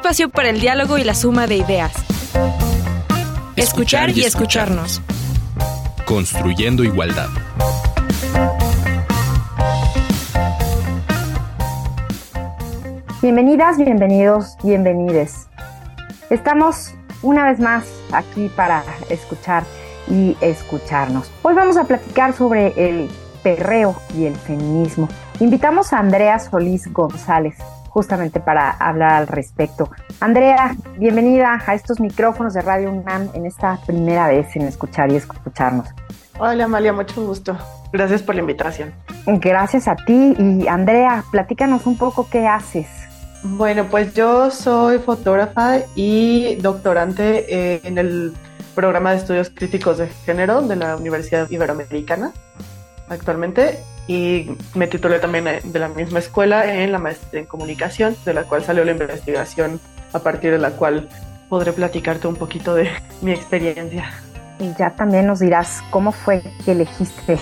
espacio para el diálogo y la suma de ideas. Escuchar y escucharnos. Construyendo igualdad. Bienvenidas, bienvenidos, bienvenides. Estamos una vez más aquí para escuchar y escucharnos. Hoy vamos a platicar sobre el perreo y el feminismo. Invitamos a Andrea Solís González justamente para hablar al respecto. Andrea, bienvenida a estos micrófonos de Radio UNAM en esta primera vez en escuchar y escucharnos. Hola Amalia, mucho gusto. Gracias por la invitación. Gracias a ti y Andrea, platícanos un poco qué haces. Bueno, pues yo soy fotógrafa y doctorante eh, en el programa de estudios críticos de género de la Universidad Iberoamericana actualmente y me titulé también eh, de la misma escuela en la maestría en comunicación, de la cual salió la investigación a partir de la cual podré platicarte un poquito de mi experiencia. Y ya también nos dirás cómo fue que elegiste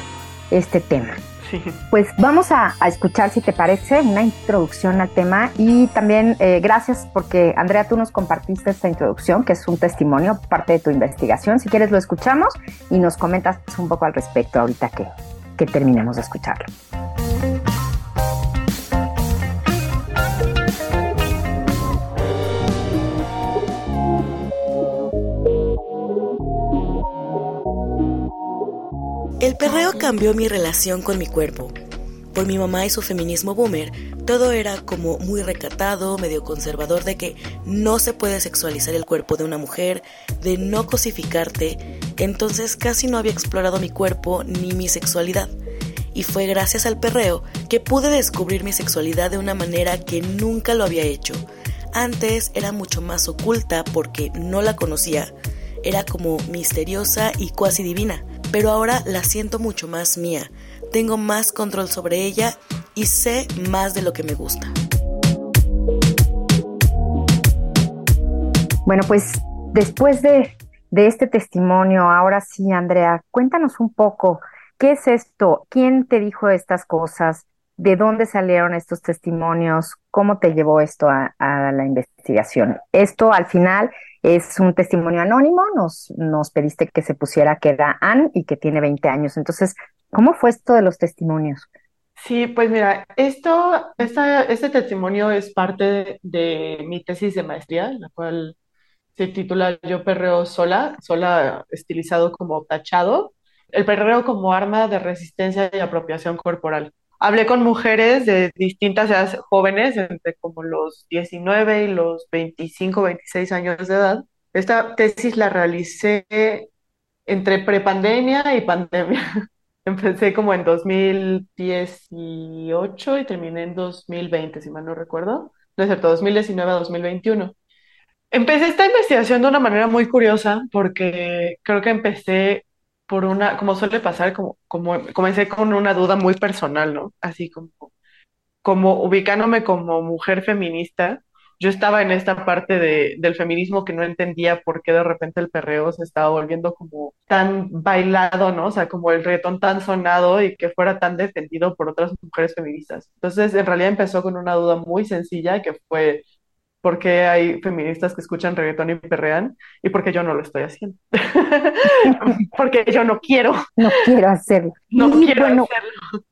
este tema. Sí. Pues vamos a, escuchar, si te parece, una introducción al tema y también eh, gracias porque Andrea, tú nos compartiste esta introducción, que es un testimonio, parte de tu investigación. Si quieres lo escuchamos y nos comentas un poco al respecto ahorita que, que terminemos de escucharlo. El perreo cambió mi relación con mi cuerpo. Por mi mamá y su feminismo boomer, todo era como muy recatado, medio conservador de que no se puede sexualizar el cuerpo de una mujer, de no cosificarte, entonces casi no había explorado mi cuerpo ni mi sexualidad. Y fue gracias al perreo que pude descubrir mi sexualidad de una manera que nunca lo había hecho. Antes era mucho más oculta porque no la conocía, era como misteriosa y cuasi divina, pero ahora la siento mucho más mía, tengo más control sobre ella y sé más de lo que me gusta. Bueno, pues después de de este testimonio. Ahora sí, Andrea, cuéntanos un poco, ¿qué es esto? ¿Quién te dijo estas cosas? ¿De dónde salieron estos testimonios? ¿Cómo te llevó esto a, la investigación? Esto al final es un testimonio anónimo, nos, nos pediste que se pusiera que era Ann y que tiene 20 años. Entonces, ¿cómo fue esto de los testimonios? Sí, pues mira, esto, este testimonio es parte de mi tesis de maestría, la cual se titula Yo perreo sola, sola estilizado como tachado, el perreo como arma de resistencia y apropiación corporal. Hablé con mujeres de distintas edades jóvenes, entre como los 19 y los 25, 26 años de edad. Esta tesis la realicé entre prepandemia y pandemia. Empecé como en 2018 y terminé en 2020, si mal no recuerdo. No es cierto, 2019 a 2021. Empecé esta investigación de una manera muy curiosa porque creo que empecé por una, como suele pasar, como, como comencé con una duda muy personal, ¿no? Así como, como ubicándome como mujer feminista, yo estaba en esta parte de, del feminismo que no entendía por qué de repente el perreo se estaba volviendo como tan bailado, ¿no? O sea, como el reggaetón tan sonado y que fuera tan defendido por otras mujeres feministas. Entonces, en realidad empezó con una duda muy sencilla que fue, por qué hay feministas que escuchan reggaetón y perrean y por qué yo no lo estoy haciendo. porque yo no quiero. No quiero hacerlo. No quiero hacerlo.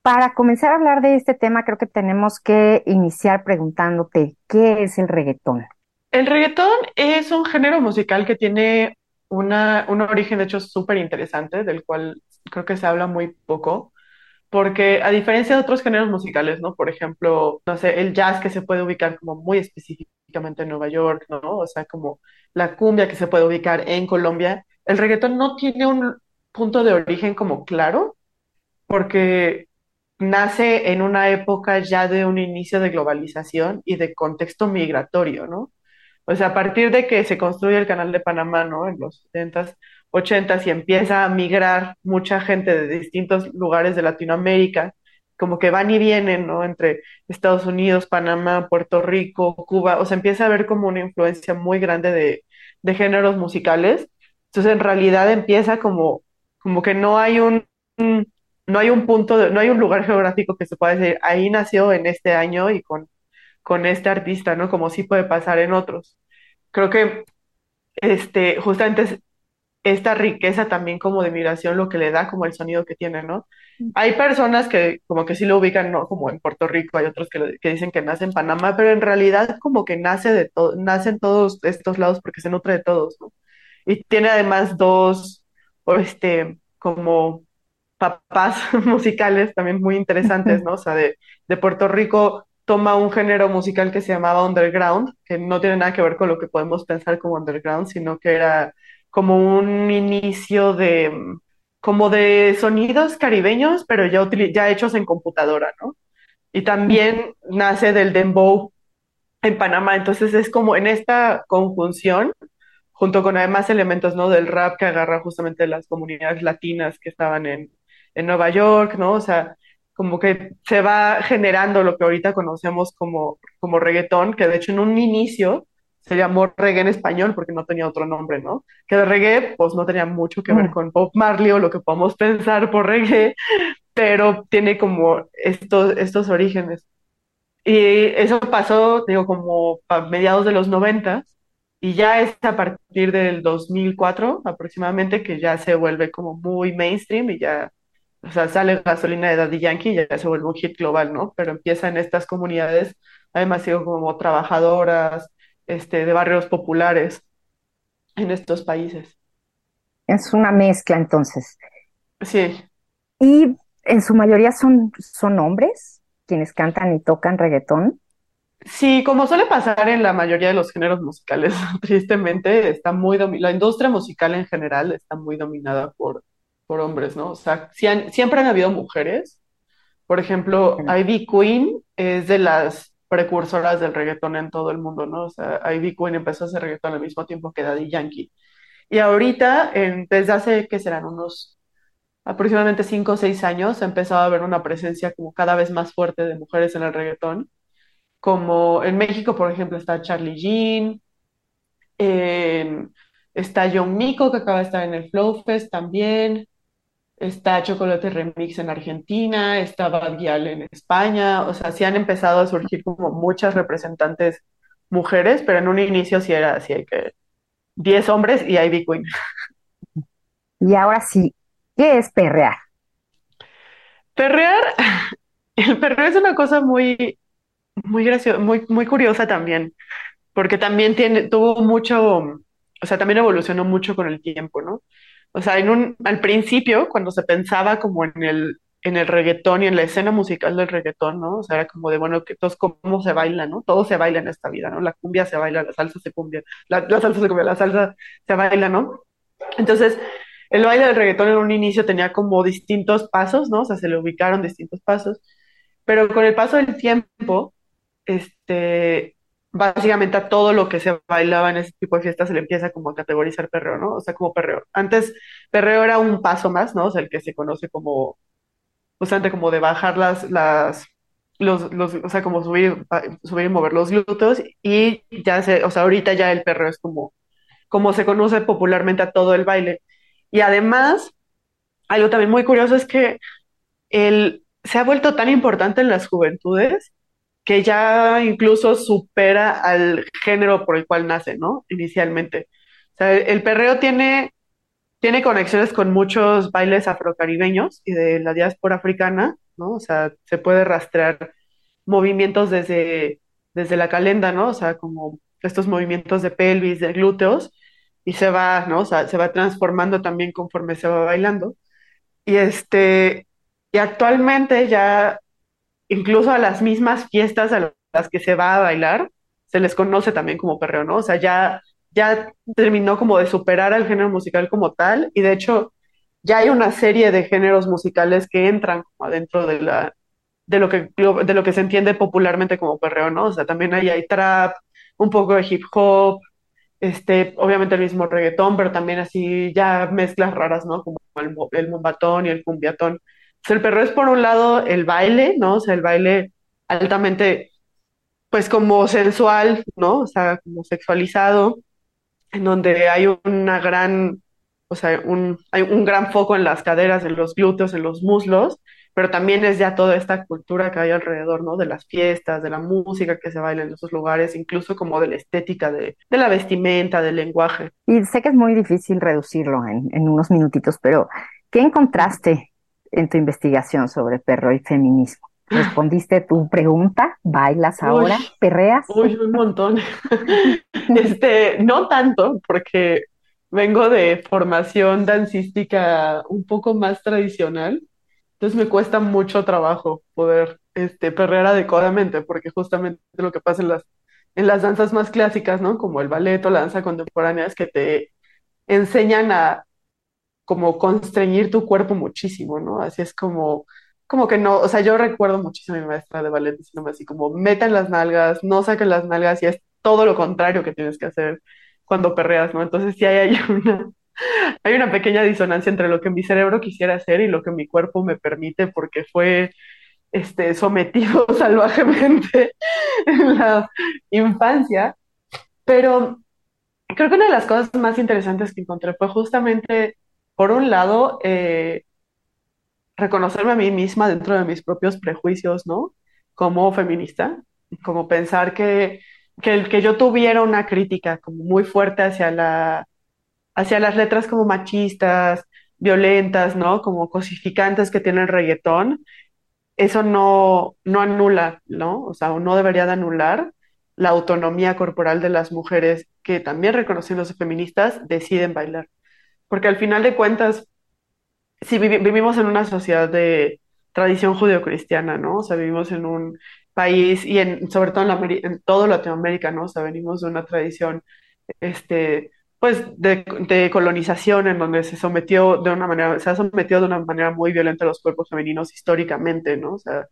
Para comenzar a hablar de este tema, creo que tenemos que iniciar preguntándote, ¿qué es el reggaetón? El reggaetón es un género musical que tiene una, un origen, de hecho, súper interesante, del cual creo que se habla muy poco porque a diferencia de otros géneros musicales, ¿no? Por ejemplo, no sé, el jazz que se puede ubicar como muy específicamente en Nueva York, ¿no? O sea, como la cumbia que se puede ubicar en Colombia, el reggaetón no tiene un punto de origen como claro, porque nace en una época ya de un inicio de globalización y de contexto migratorio, ¿no? O sea, a partir de que se construye el canal de Panamá, ¿no? En los 70 80 y empieza a migrar mucha gente de distintos lugares de Latinoamérica, como que van y vienen, ¿no? Entre Estados Unidos, Panamá, Puerto Rico, Cuba, o sea, empieza a haber como una influencia muy grande de, de géneros musicales. Entonces, en realidad empieza como, como que no hay un, no hay un punto, no hay un lugar geográfico que se pueda decir, ahí nació en este año y con con este artista, ¿no? Como sí puede pasar en otros. Creo que este, justamente esta riqueza también como de migración lo que le da como el sonido que tiene, ¿no? Hay personas que como que sí lo ubican, ¿no? Como en Puerto Rico, hay otros que, que dicen que nace en Panamá, pero en realidad como que nace de todo, nace en todos estos lados porque se nutre de todos, ¿no? Y tiene además dos, este, como papás musicales también muy interesantes, ¿no? O sea, de, de Puerto Rico toma un género musical que se llamaba underground, que no tiene nada que ver con lo que podemos pensar como underground, sino que era como un inicio de como de sonidos caribeños, pero ya, ya hechos en computadora, ¿no? Y también nace del dembow en Panamá, entonces es como en esta conjunción, junto con además elementos, ¿no? Del rap que agarra justamente las comunidades latinas que estaban en, en Nueva York, ¿no? O sea, como que se va generando lo que ahorita conocemos como, como reggaetón, que de hecho en un inicio se llamó reggae en español porque no tenía otro nombre, ¿no? Que de reggae, pues no tenía mucho que ver mm. con Bob Marley o lo que podemos pensar por reggae, pero tiene como estos, estos orígenes. Y eso pasó, digo, como a mediados de los 90 y ya es a partir del 2004 aproximadamente que ya se vuelve como muy mainstream y ya, o sea, sale gasolina de Daddy Yankee y ya se vuelve un hit global, ¿no? Pero empieza en estas comunidades, además sido como trabajadoras, este, de barrios populares en estos países. Es una mezcla entonces. Sí. ¿Y en su mayoría son, son hombres quienes cantan y tocan reggaetón? Sí, como suele pasar en la mayoría de los géneros musicales, tristemente, está muy la industria musical en general está muy dominada por, por hombres, ¿no? O sea, siempre han habido mujeres. Por ejemplo, Ivy Queen es de las precursoras del reggaetón en todo el mundo, ¿no? O sea, Ivy Queen empezó a hacer reggaetón al mismo tiempo que Daddy Yankee. Y ahorita, desde hace, que serán unos aproximadamente cinco o seis años, ha empezado a haber una presencia como cada vez más fuerte de mujeres en el reggaetón. Como en México, por ejemplo, está Charlie Jean, está John Nico, que acaba de estar en el Flow Fest también, está Chocolate Remix en Argentina, está Bad Gyal en España, o sea, sí han empezado a surgir como muchas representantes mujeres, pero en un inicio sí era así, que 10 hombres y Ivy Queen. Y ahora sí, ¿qué es perrear? Perrear, el perreo es una cosa muy, muy graciosa, muy, muy curiosa también, porque también tiene, tuvo mucho, o sea, también evolucionó mucho con el tiempo, ¿no? O sea, en un, al principio, cuando se pensaba como en el, en el reggaetón y en la escena musical del reggaetón, ¿no? O sea, era como de, bueno, que todos cómo se baila, ¿no? Todo se baila en esta vida, ¿no? La cumbia se baila, la salsa se cumbia, la, salsa se cumbia, la salsa se baila, ¿no? Entonces, el baile del reggaetón en un inicio tenía como distintos pasos, ¿no? O sea, se le ubicaron distintos pasos, pero con el paso del tiempo, este, básicamente a todo lo que se bailaba en ese tipo de fiestas se le empieza como a categorizar perreo, ¿no? O sea, como perreo. Antes, perreo era un paso más, ¿no? O sea, el que se conoce como, justamente como de bajar las, las, los, los, o sea, como subir, subir y mover los glúteos y ya se, o sea, ahorita ya el perreo es como, como se conoce popularmente a todo el baile. Y además, algo también muy curioso es que el, se ha vuelto tan importante en las juventudes que ya incluso supera al género por el cual nace, ¿no? Inicialmente. O sea, el perreo tiene, tiene conexiones con muchos bailes afrocaribeños y de la diáspora africana, ¿no? O sea, se puede rastrear movimientos desde, desde la calenda, ¿no? O sea, como estos movimientos de pelvis, de glúteos, y se va, ¿no? O sea, se va transformando también conforme se va bailando. Y este, y actualmente ya incluso a las mismas fiestas a las que se va a bailar, se les conoce también como perreo, ¿no? O sea, ya, ya terminó como de superar al género musical como tal, y de hecho ya hay una serie de géneros musicales que entran adentro de la de lo que de lo que se entiende popularmente como perreo, ¿no? O sea, también ahí hay trap, un poco de hip hop, este, obviamente el mismo reggaetón, pero también así ya mezclas raras, ¿no? Como el, el y el cumbiatón el perro es por un lado el baile, ¿no? O sea, el baile altamente, pues como sensual, ¿no? O sea, como sexualizado, en donde hay una gran, o sea, un, hay un gran foco en las caderas, en los glúteos, en los muslos, pero también es ya toda esta cultura que hay alrededor, ¿no? De las fiestas, de la música que se baila en esos lugares, incluso como de la estética, de, de la vestimenta, del lenguaje. Y sé que es muy difícil reducirlo en, en unos minutitos, pero ¿qué encontraste en tu investigación sobre perro y feminismo? ¿Respondiste tu pregunta? ¿Bailas ahora? Uy, ¿Perreas? uy, un montón. Este, no tanto, porque vengo de formación dancística un poco más tradicional. Entonces me cuesta mucho trabajo poder este, perrear adecuadamente, porque justamente lo que pasa en las, en las danzas más clásicas, ¿no? Como el ballet o la danza contemporánea, es que te enseñan a como constreñir tu cuerpo muchísimo, ¿no? Así es como, como que no, o sea, yo recuerdo muchísimo a mi maestra de ballet diciéndome así como, metan las nalgas, no saquen las nalgas, y es todo lo contrario que tienes que hacer cuando perreas, ¿no? Entonces sí hay, hay una, hay una pequeña disonancia entre lo que mi cerebro quisiera hacer y lo que mi cuerpo me permite, porque fue este, sometido salvajemente en la infancia. Pero creo que una de las cosas más interesantes que encontré fue justamente, por un lado, eh, reconocerme a mí misma dentro de mis propios prejuicios, ¿no? Como feminista, como pensar que, que el que yo tuviera una crítica como muy fuerte hacia la hacia las letras como machistas, violentas, ¿no? Como cosificantes que tiene el reggaetón, eso no, no anula, ¿no? O sea, no debería de anular la autonomía corporal de las mujeres que también reconociéndose feministas deciden bailar. Porque al final de cuentas, si vivi- vivimos en una sociedad de tradición judeocristiana, ¿no? O sea, vivimos en un país y en, sobre todo en, la en todo Latinoamérica, ¿no? O sea, venimos de una tradición este, pues de, de colonización en donde se sometió de una manera, se ha sometido de una manera muy violenta a los cuerpos femeninos históricamente, ¿no? O sea,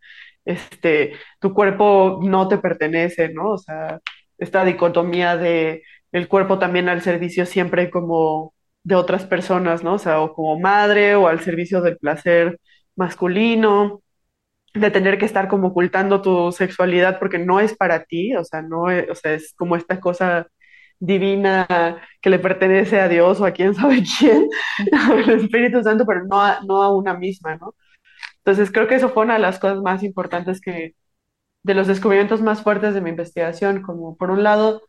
este, tu cuerpo no te pertenece, ¿no? O sea, esta dicotomía de el cuerpo también al servicio siempre como de otras personas, ¿no? O sea, o como madre o al servicio del placer masculino de tener que estar como ocultando tu sexualidad porque no es para ti, o sea, no es, o sea, es como esta cosa divina que le pertenece a Dios o a quién sabe quién, al Espíritu Santo, pero no a, no a una misma, ¿no? Entonces creo que eso fue una de las cosas más importantes que, de los descubrimientos más fuertes de mi investigación, como por un lado,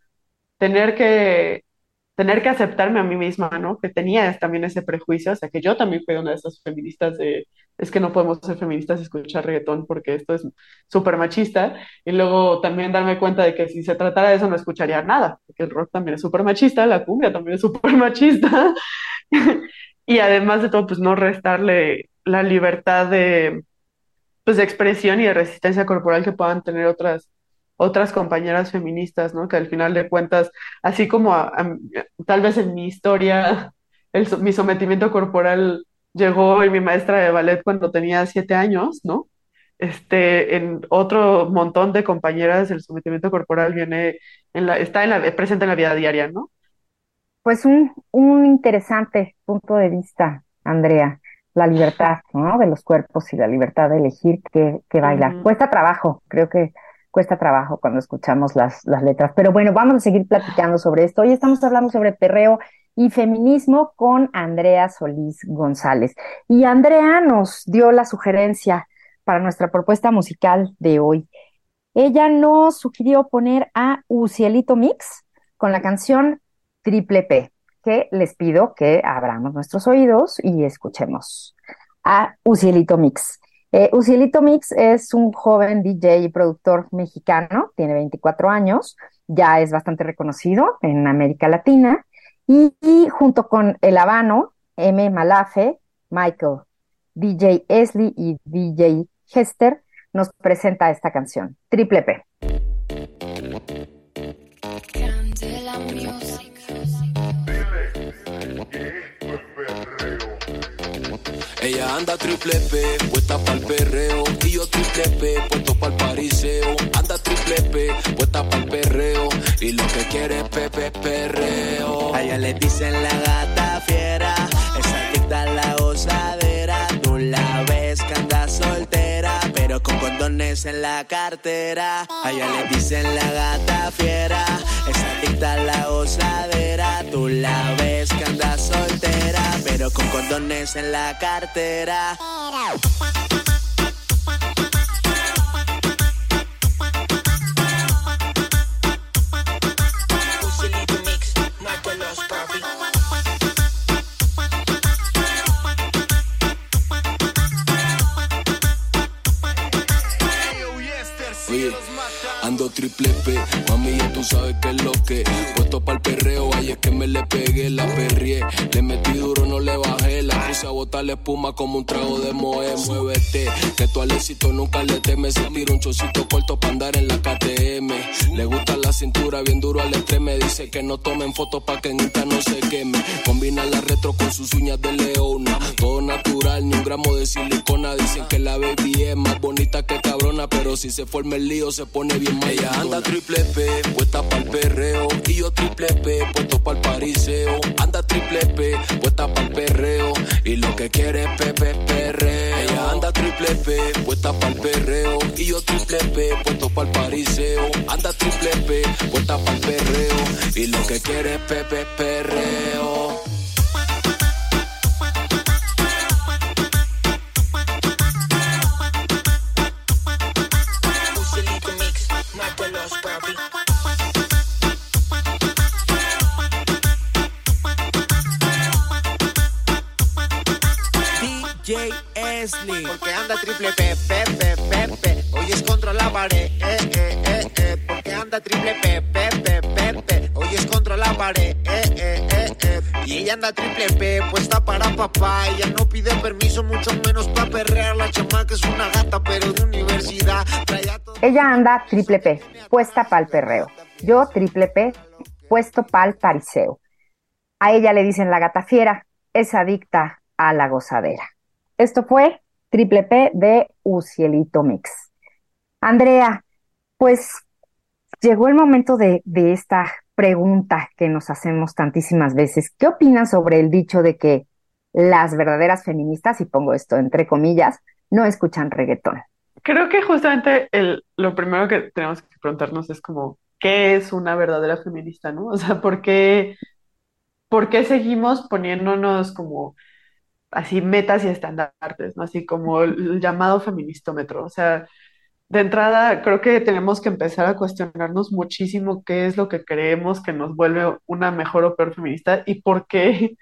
tener que tener que aceptarme a mí misma, ¿no? Que tenía también ese prejuicio, o sea, que yo también fui una de esas feministas de, es que no podemos ser feministas y escuchar reggaetón porque esto es súper machista, y luego también darme cuenta de que si se tratara de eso no escucharía nada, porque el rock también es súper machista, la cumbia también es súper machista, y además de todo, pues no restarle la libertad de, pues, de expresión y de resistencia corporal que puedan tener otras otras compañeras feministas, ¿no? Que al final de cuentas, así como a- a- tal vez en mi historia, el, mi sometimiento corporal llegó en mi maestra de ballet cuando tenía siete años, ¿no? Este, en otro montón de compañeras, el sometimiento corporal viene en la, está en la, presente en la vida diaria, ¿no? Pues un, un interesante punto de vista, Andrea, la libertad, ¿no? De los cuerpos y la libertad de elegir qué, qué bailar. Cuesta trabajo, creo que cuesta trabajo cuando escuchamos las, las letras. Pero bueno, vamos a seguir platicando sobre esto. Hoy estamos hablando sobre perreo y feminismo con Andrea Solís González. Y Andrea nos dio la sugerencia para nuestra propuesta musical de hoy. Ella nos sugirió poner a Ucielito Mix con la canción Triple P, que les pido que abramos nuestros oídos y escuchemos a Ucielito Mix. Eh, Mix es un joven DJ y productor mexicano, tiene 24 años, ya es bastante reconocido en América Latina y, y junto con El Habano, M. Malafe, Michael, DJ Esli y DJ Hester nos presenta esta canción, Triple P. Ella anda triple P, puesta pa'l perreo. Y yo triple P, puesto pa'l pariseo. Anda triple P, puesta pa'l perreo. Y lo que quiere es pepe perreo. A ella le dicen la gata fiera. Con condones en la cartera. A ella le dicen la gata fiera. Esa adicta a la gozadera. Tú la ves que anda soltera. Pero con condones en la cartera. Triple P. Mami, ya tú sabes que es lo que. Puesto para el perreo, ahí es que me le pegué, la perrié. Le metí duro, no le bajé. La puse a botar la espuma como un trago de moe. Muévete, que tú al éxito nunca le temes. Se tira un chocito corto para andar en la KTM. Le gusta la cintura bien duro al extremo. Dice que no tomen fotos pa' que en Insta no se queme. Combina la retro con sus uñas de leona. Todo natural, ni un gramo de silicona. Dicen que la baby es más bonita que cabrona. Pero si se forma el lío, se pone bien mal. Ella anda triple P, puesta pa'l perreo. Y yo triple P, puesto pa'l pariseo. Anda triple P, puesta pa'l perreo. Y lo que quiere es pepe perreo. Ella anda triple P, puesta pa'l perreo. Y yo triple P, puesto pa'l pariseo. Anda triple P, puesta pa'l perreo. Y lo que quiere es pepe perreo. Anda triple P, puesta para papá. Ella no pide permiso, mucho menos para perrear. La chamaca es una gata, pero de universidad. Todo- Ella anda triple P, puesta pa'l perreo. Yo triple P, puesto pa'l pariseo. A ella le dicen la gata fiera, es adicta a la gozadera. Esto fue triple P de Ucielito Mix. Andrea, pues llegó el momento de, de esta pregunta que nos hacemos tantísimas veces. ¿Qué opinas sobre el dicho de que las verdaderas feministas, y pongo esto entre comillas, no escuchan reggaetón? Creo que justamente el, lo primero que tenemos que preguntarnos es como, ¿qué es una verdadera feminista, no? O sea, ¿por qué, por qué seguimos poniéndonos como así metas y estandartes, ¿no? Así como el llamado feministómetro. O sea, de entrada creo que tenemos que empezar a cuestionarnos muchísimo qué es lo que creemos que nos vuelve una mejor o peor feminista y por qué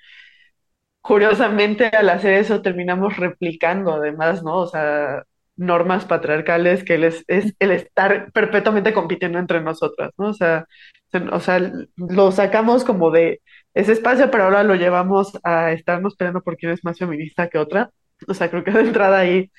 curiosamente al hacer eso terminamos replicando además, ¿no? O sea, normas patriarcales que les, es el estar perpetuamente compitiendo entre nosotras, ¿no? O sea, se- o sea, lo sacamos como de ese espacio, pero ahora lo llevamos a estarnos peleando por quién es más feminista que otra. O sea, creo que de entrada ahí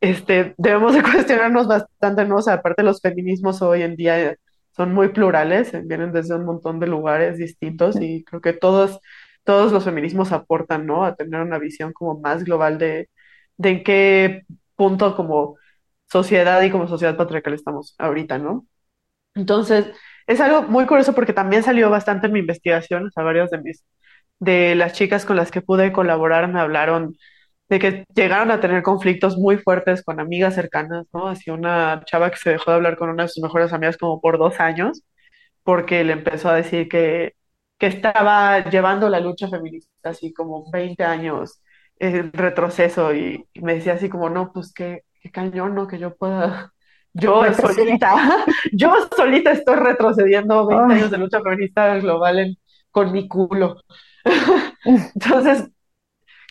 este, debemos de cuestionarnos bastante, ¿no? Aparte los feminismos hoy en día son muy plurales, eh, vienen desde un montón de lugares distintos y creo que todos, todos los feminismos aportan, ¿no? A tener una visión como más global de, de en qué punto como sociedad y como sociedad patriarcal estamos ahorita, ¿no? Entonces, es algo muy curioso porque también salió bastante en mi investigación, o sea, varias de mis, de las chicas con las que pude colaborar me hablaron de que llegaron a tener conflictos muy fuertes con amigas cercanas, ¿no? Así una chava que se dejó de hablar con una de sus mejores amigas como por dos años, porque le empezó a decir que, que estaba llevando la lucha feminista así como 20 años en retroceso y, y me decía así como, no, pues qué, qué cañón, ¿no? Que yo pueda, yo solita, yo solita estoy retrocediendo 20 Ay. años de lucha feminista global en- con mi culo. Entonces,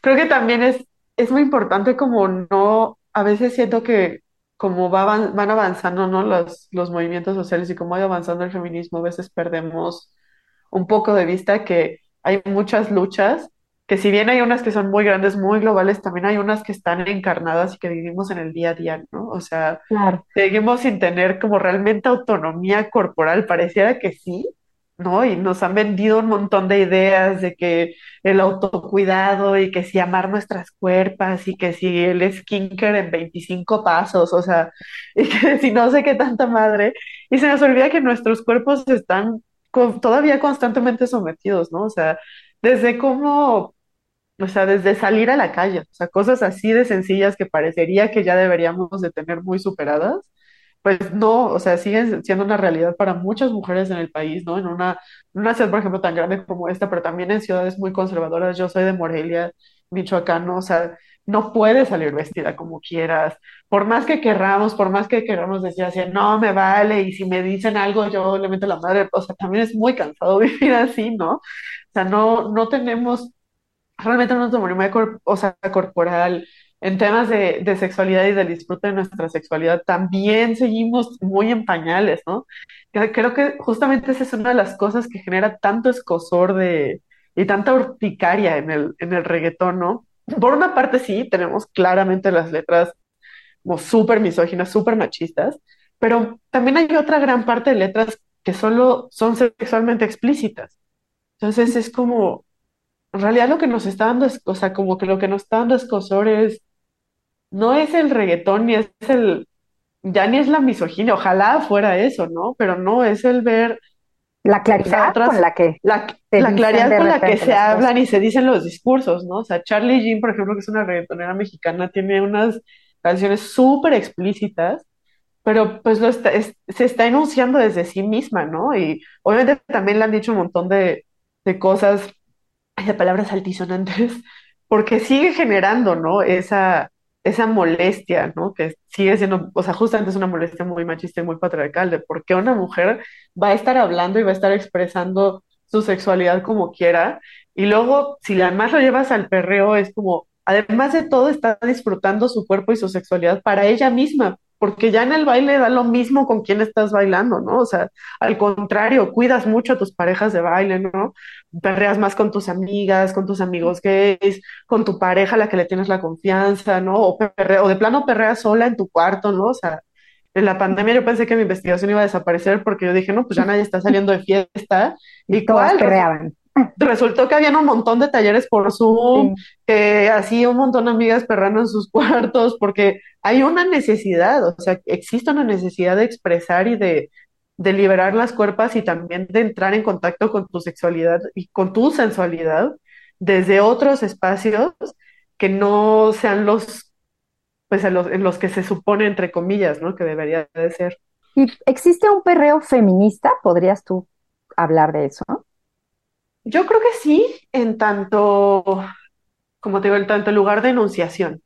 creo que también es, es muy importante como no, a veces siento que como va van avanzando, ¿no? Los, los movimientos sociales y como va avanzando el feminismo, a veces perdemos un poco de vista que hay muchas luchas, que si bien hay unas que son muy grandes, muy globales, también hay unas que están encarnadas y que vivimos en el día a día, ¿no? O sea, Claro. seguimos sin tener como realmente autonomía corporal, pareciera que sí, ¿no? Y nos han vendido un montón de ideas de que el autocuidado y que si amar nuestras cuerpos y que si el skincare en 25 pasos, o sea, y que si no sé qué tanta madre, y se nos olvida que nuestros cuerpos están todavía constantemente sometidos, ¿no? O sea, desde cómo, o sea, desde salir a la calle, o sea, cosas así de sencillas que parecería que ya deberíamos de tener muy superadas, pues no, o sea, siguen siendo una realidad para muchas mujeres en el país, ¿no? En una, en una ciudad, por ejemplo, tan grande como esta, pero también en ciudades muy conservadoras. Yo soy de Morelia, Michoacán, ¿no? O sea, no puedes salir vestida como quieras, por más que querramos, por más que queramos decir así, no me vale, y si me dicen algo, yo le meto la madre, o sea, también es muy cansado vivir así, ¿no? O sea, no, no tenemos realmente una autonomía cor- o sea, corporal, en temas de, de sexualidad y del disfrute de nuestra sexualidad también seguimos muy en pañales, ¿no? Creo que justamente esa es una de las cosas que genera tanto escosor de, y tanta urticaria en el, en el reggaetón, ¿no? Por una parte sí, tenemos claramente las letras como súper misóginas, súper machistas, pero también hay otra gran parte de letras que solo son sexualmente explícitas. Entonces es como, en realidad lo que nos está dando es, o sea, como que lo que nos está dando escosor es, no es el reggaetón, ni es el, ya ni es la misoginia, ojalá fuera eso, ¿no? Pero no, es el ver, La claridad otras, con la que la, claridad con la que se hablan y se dicen los discursos, ¿no? O sea, Charlie Jean, por ejemplo, que es una reggaetonera mexicana, tiene unas canciones súper explícitas pero pues lo está- es- se está enunciando desde sí misma, ¿no? Y obviamente también le han dicho un montón de, de cosas, de palabras altisonantes, porque sigue generando, ¿no? Esa, esa molestia, ¿no? Que sigue siendo, o sea, justamente es una molestia muy machista y muy patriarcal, de por qué una mujer va a estar hablando y va a estar expresando su sexualidad como quiera, y luego, si además lo llevas al perreo, es como, además de todo, está disfrutando su cuerpo y su sexualidad para ella misma porque ya en el baile da lo mismo con quién estás bailando, ¿no? O sea, al contrario, cuidas mucho a tus parejas de baile, ¿no? Perreas más con tus amigas, con tus amigos gays, con tu pareja a la que le tienes la confianza, ¿no? O, perre- o de plano perreas sola en tu cuarto, ¿no? O sea, en la pandemia yo pensé que mi investigación iba a desaparecer porque yo dije, no, pues ya nadie está saliendo de fiesta. y ¿Y todas perreaban. Resultó que habían un montón de talleres por Zoom, Sí. que así un montón de amigas perrando en sus cuartos, porque hay una necesidad, o sea, existe una necesidad de expresar y de, de liberar las cuerpas y también de entrar en contacto con tu sexualidad y con tu sensualidad desde otros espacios que no sean los, pues, en los, en los que se supone, entre comillas, ¿no? Que debería de ser. ¿Y existe un perreo feminista? ¿Podrías tú hablar de eso? Yo creo que sí, en tanto, como te digo, en tanto lugar de enunciación.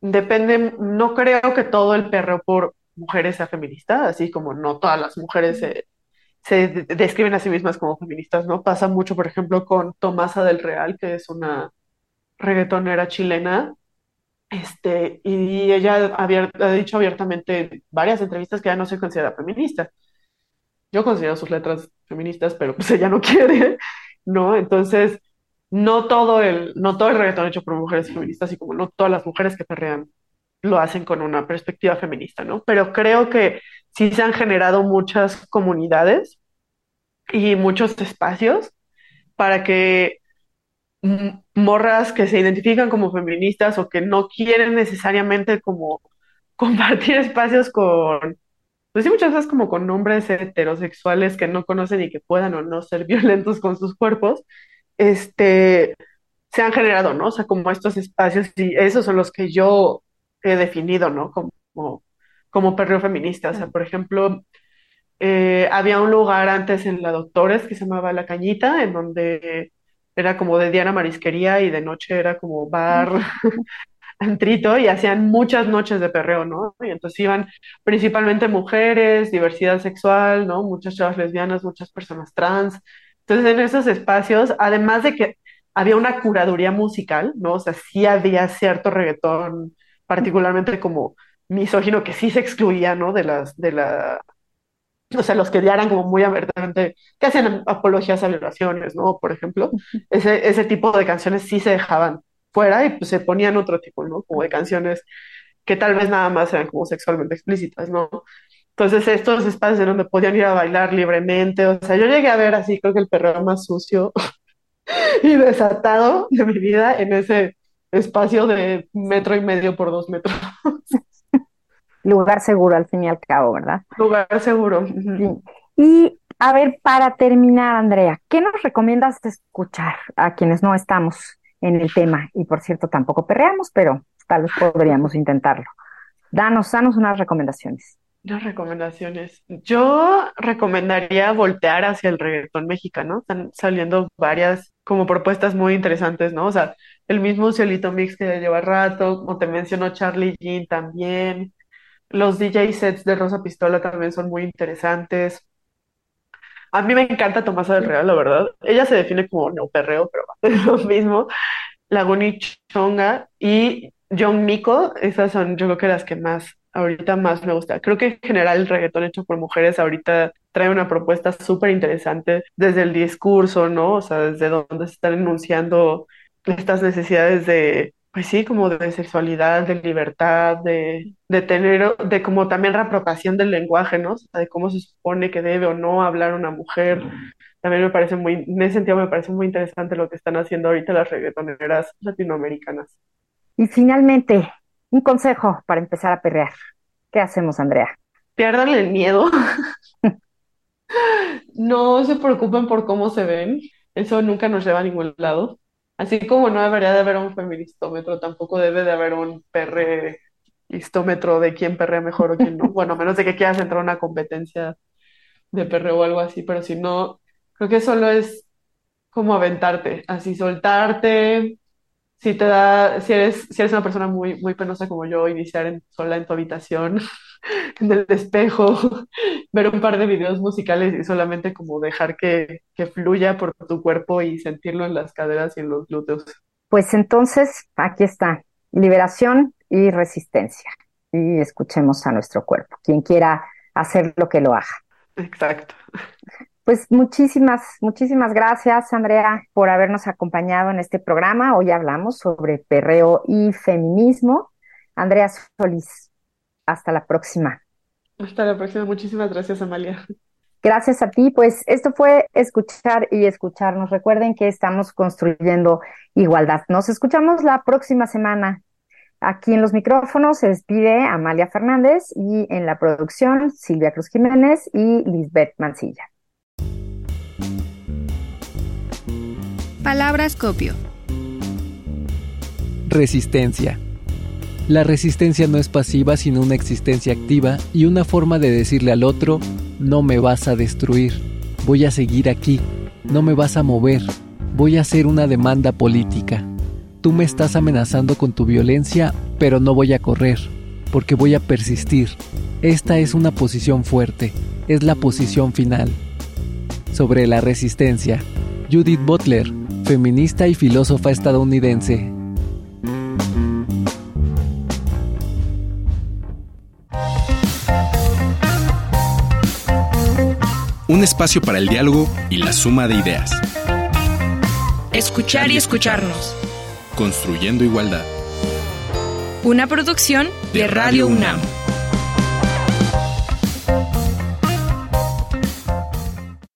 Depende, no creo que todo el perreo por mujeres sea feminista, así como no todas las mujeres se, se de- describen a sí mismas como feministas, ¿no? Pasa mucho, por ejemplo, con Tomasa del Real, que es una reggaetonera chilena, este, y ella abier- ha dicho abiertamente en varias entrevistas que ella no se considera feminista. Yo considero sus letras feministas, pero pues ella no quiere, ¿no? Entonces, no todo el, no todo el reggaetón hecho por mujeres feministas, y como no todas las mujeres que perrean lo hacen con una perspectiva feminista, ¿no? Pero creo que sí se han generado muchas comunidades y muchos espacios para que morras que se identifican como feministas o que no quieren necesariamente como compartir espacios con, pues sí, muchas veces como con hombres heterosexuales que no conocen y que puedan o no ser violentos con sus cuerpos, este, se han generado, ¿no? O sea, como estos espacios y esos son los que yo he definido, ¿no? Como, como perreo feminista. O sea, por ejemplo, eh, había un lugar antes en la Doctores que se llamaba La Cañita, en donde era como de Diana Marisquería y de noche era como bar, antrito y hacían muchas noches de perreo, ¿no? Y entonces iban principalmente mujeres, diversidad sexual, ¿no? Muchas chavas lesbianas, muchas personas trans. Entonces en esos espacios, además de que había una curaduría musical, ¿no? O sea, sí había cierto reggaetón, particularmente como misógino, que sí se excluía, ¿no? De las, de la, o sea, los que ya eran como muy abiertamente, que hacían apologías a violaciones, ¿no? Por ejemplo, ese, ese tipo de canciones sí se dejaban fuera y pues se ponían otro tipo, ¿no? Como de canciones que tal vez nada más eran como sexualmente explícitas, ¿no? Entonces estos espacios en donde podían ir a bailar libremente, o sea, yo llegué a ver así, creo que el perreo más sucio y desatado de mi vida en ese espacio de metro y medio por dos metros, Lugar seguro al fin y al cabo, ¿verdad? lugar seguro. Sí. Y a ver, para terminar, Andrea, ¿qué nos recomiendas escuchar a quienes no estamos en el tema? Y por cierto, tampoco perreamos, pero tal vez podríamos intentarlo. Danos, danos unas recomendaciones. Las recomendaciones. Yo recomendaría voltear hacia el reggaetón mexicano. Están saliendo varias como propuestas muy interesantes, ¿no? O sea, el mismo Cielito Mix que lleva rato, como te mencionó Charlie Jean también. Los DJ sets de Rosa Pistola también son muy interesantes. A mí me encanta Tomasa del Real, la verdad. Ella se define como neoperreo, pero es lo mismo. Laguna y Chonga. Y John Miko, esas son yo creo que las que más, ahorita más me gusta. Creo que en general el reggaetón hecho por mujeres ahorita trae una propuesta súper interesante desde el discurso, ¿no? O sea, desde donde se están enunciando estas necesidades de, pues sí, como de sexualidad, de libertad, de, de tener, de como también reapropiación del lenguaje, ¿no? O sea, de cómo se supone que debe o no hablar una mujer. También me parece muy, en ese sentido me parece muy interesante lo que están haciendo ahorita las reggaetoneras latinoamericanas. Y finalmente, un consejo para empezar a perrear. ¿Qué hacemos, Andrea? Pierdan el miedo. No se preocupen por cómo se ven. Eso nunca nos lleva a ningún lado. Así como no debería de haber un feministómetro, tampoco debe de haber un perreístómetro de quién perrea mejor o quién no. Bueno, a menos de que quieras entrar a una competencia de perreo o algo así, pero si no, creo que solo es como aventarte, así soltarte, si te da, si eres, si eres una persona muy, muy penosa como yo, iniciar en, sola en tu habitación, en el espejo, ver un par de videos musicales y solamente como dejar que, que fluya por tu cuerpo y sentirlo en las caderas y en los glúteos. Pues entonces, aquí está, liberación y resistencia. Y escuchemos a nuestro cuerpo. Quien quiera hacer lo que lo haga. Exacto. Pues muchísimas, muchísimas gracias, Andrea, por habernos acompañado en este programa. Hoy hablamos sobre perreo y feminismo. Andrea Solís, hasta la próxima. Hasta la próxima. Muchísimas gracias, Amalia. Gracias a ti. Pues esto fue escuchar y escucharnos. Recuerden que estamos construyendo igualdad. Nos escuchamos la próxima semana. Aquí en los micrófonos se despide Amalia Fernández y en la producción Silvia Cruz Jiménez y Lisbeth Mancilla. Palabras copio. Resistencia. La resistencia no es pasiva, sino una existencia activa y una forma de decirle al otro, no me vas a destruir, voy a seguir aquí, no me vas a mover, voy a hacer una demanda política. Tú me estás amenazando con tu violencia, pero no voy a correr, porque voy a persistir. Esta es una posición fuerte, es la posición final. Sobre la resistencia, Judith Butler, feminista y filósofa estadounidense. Un espacio para el diálogo y la suma de ideas. Escuchar y escucharnos. Construyendo igualdad. Una producción de Radio UNAM.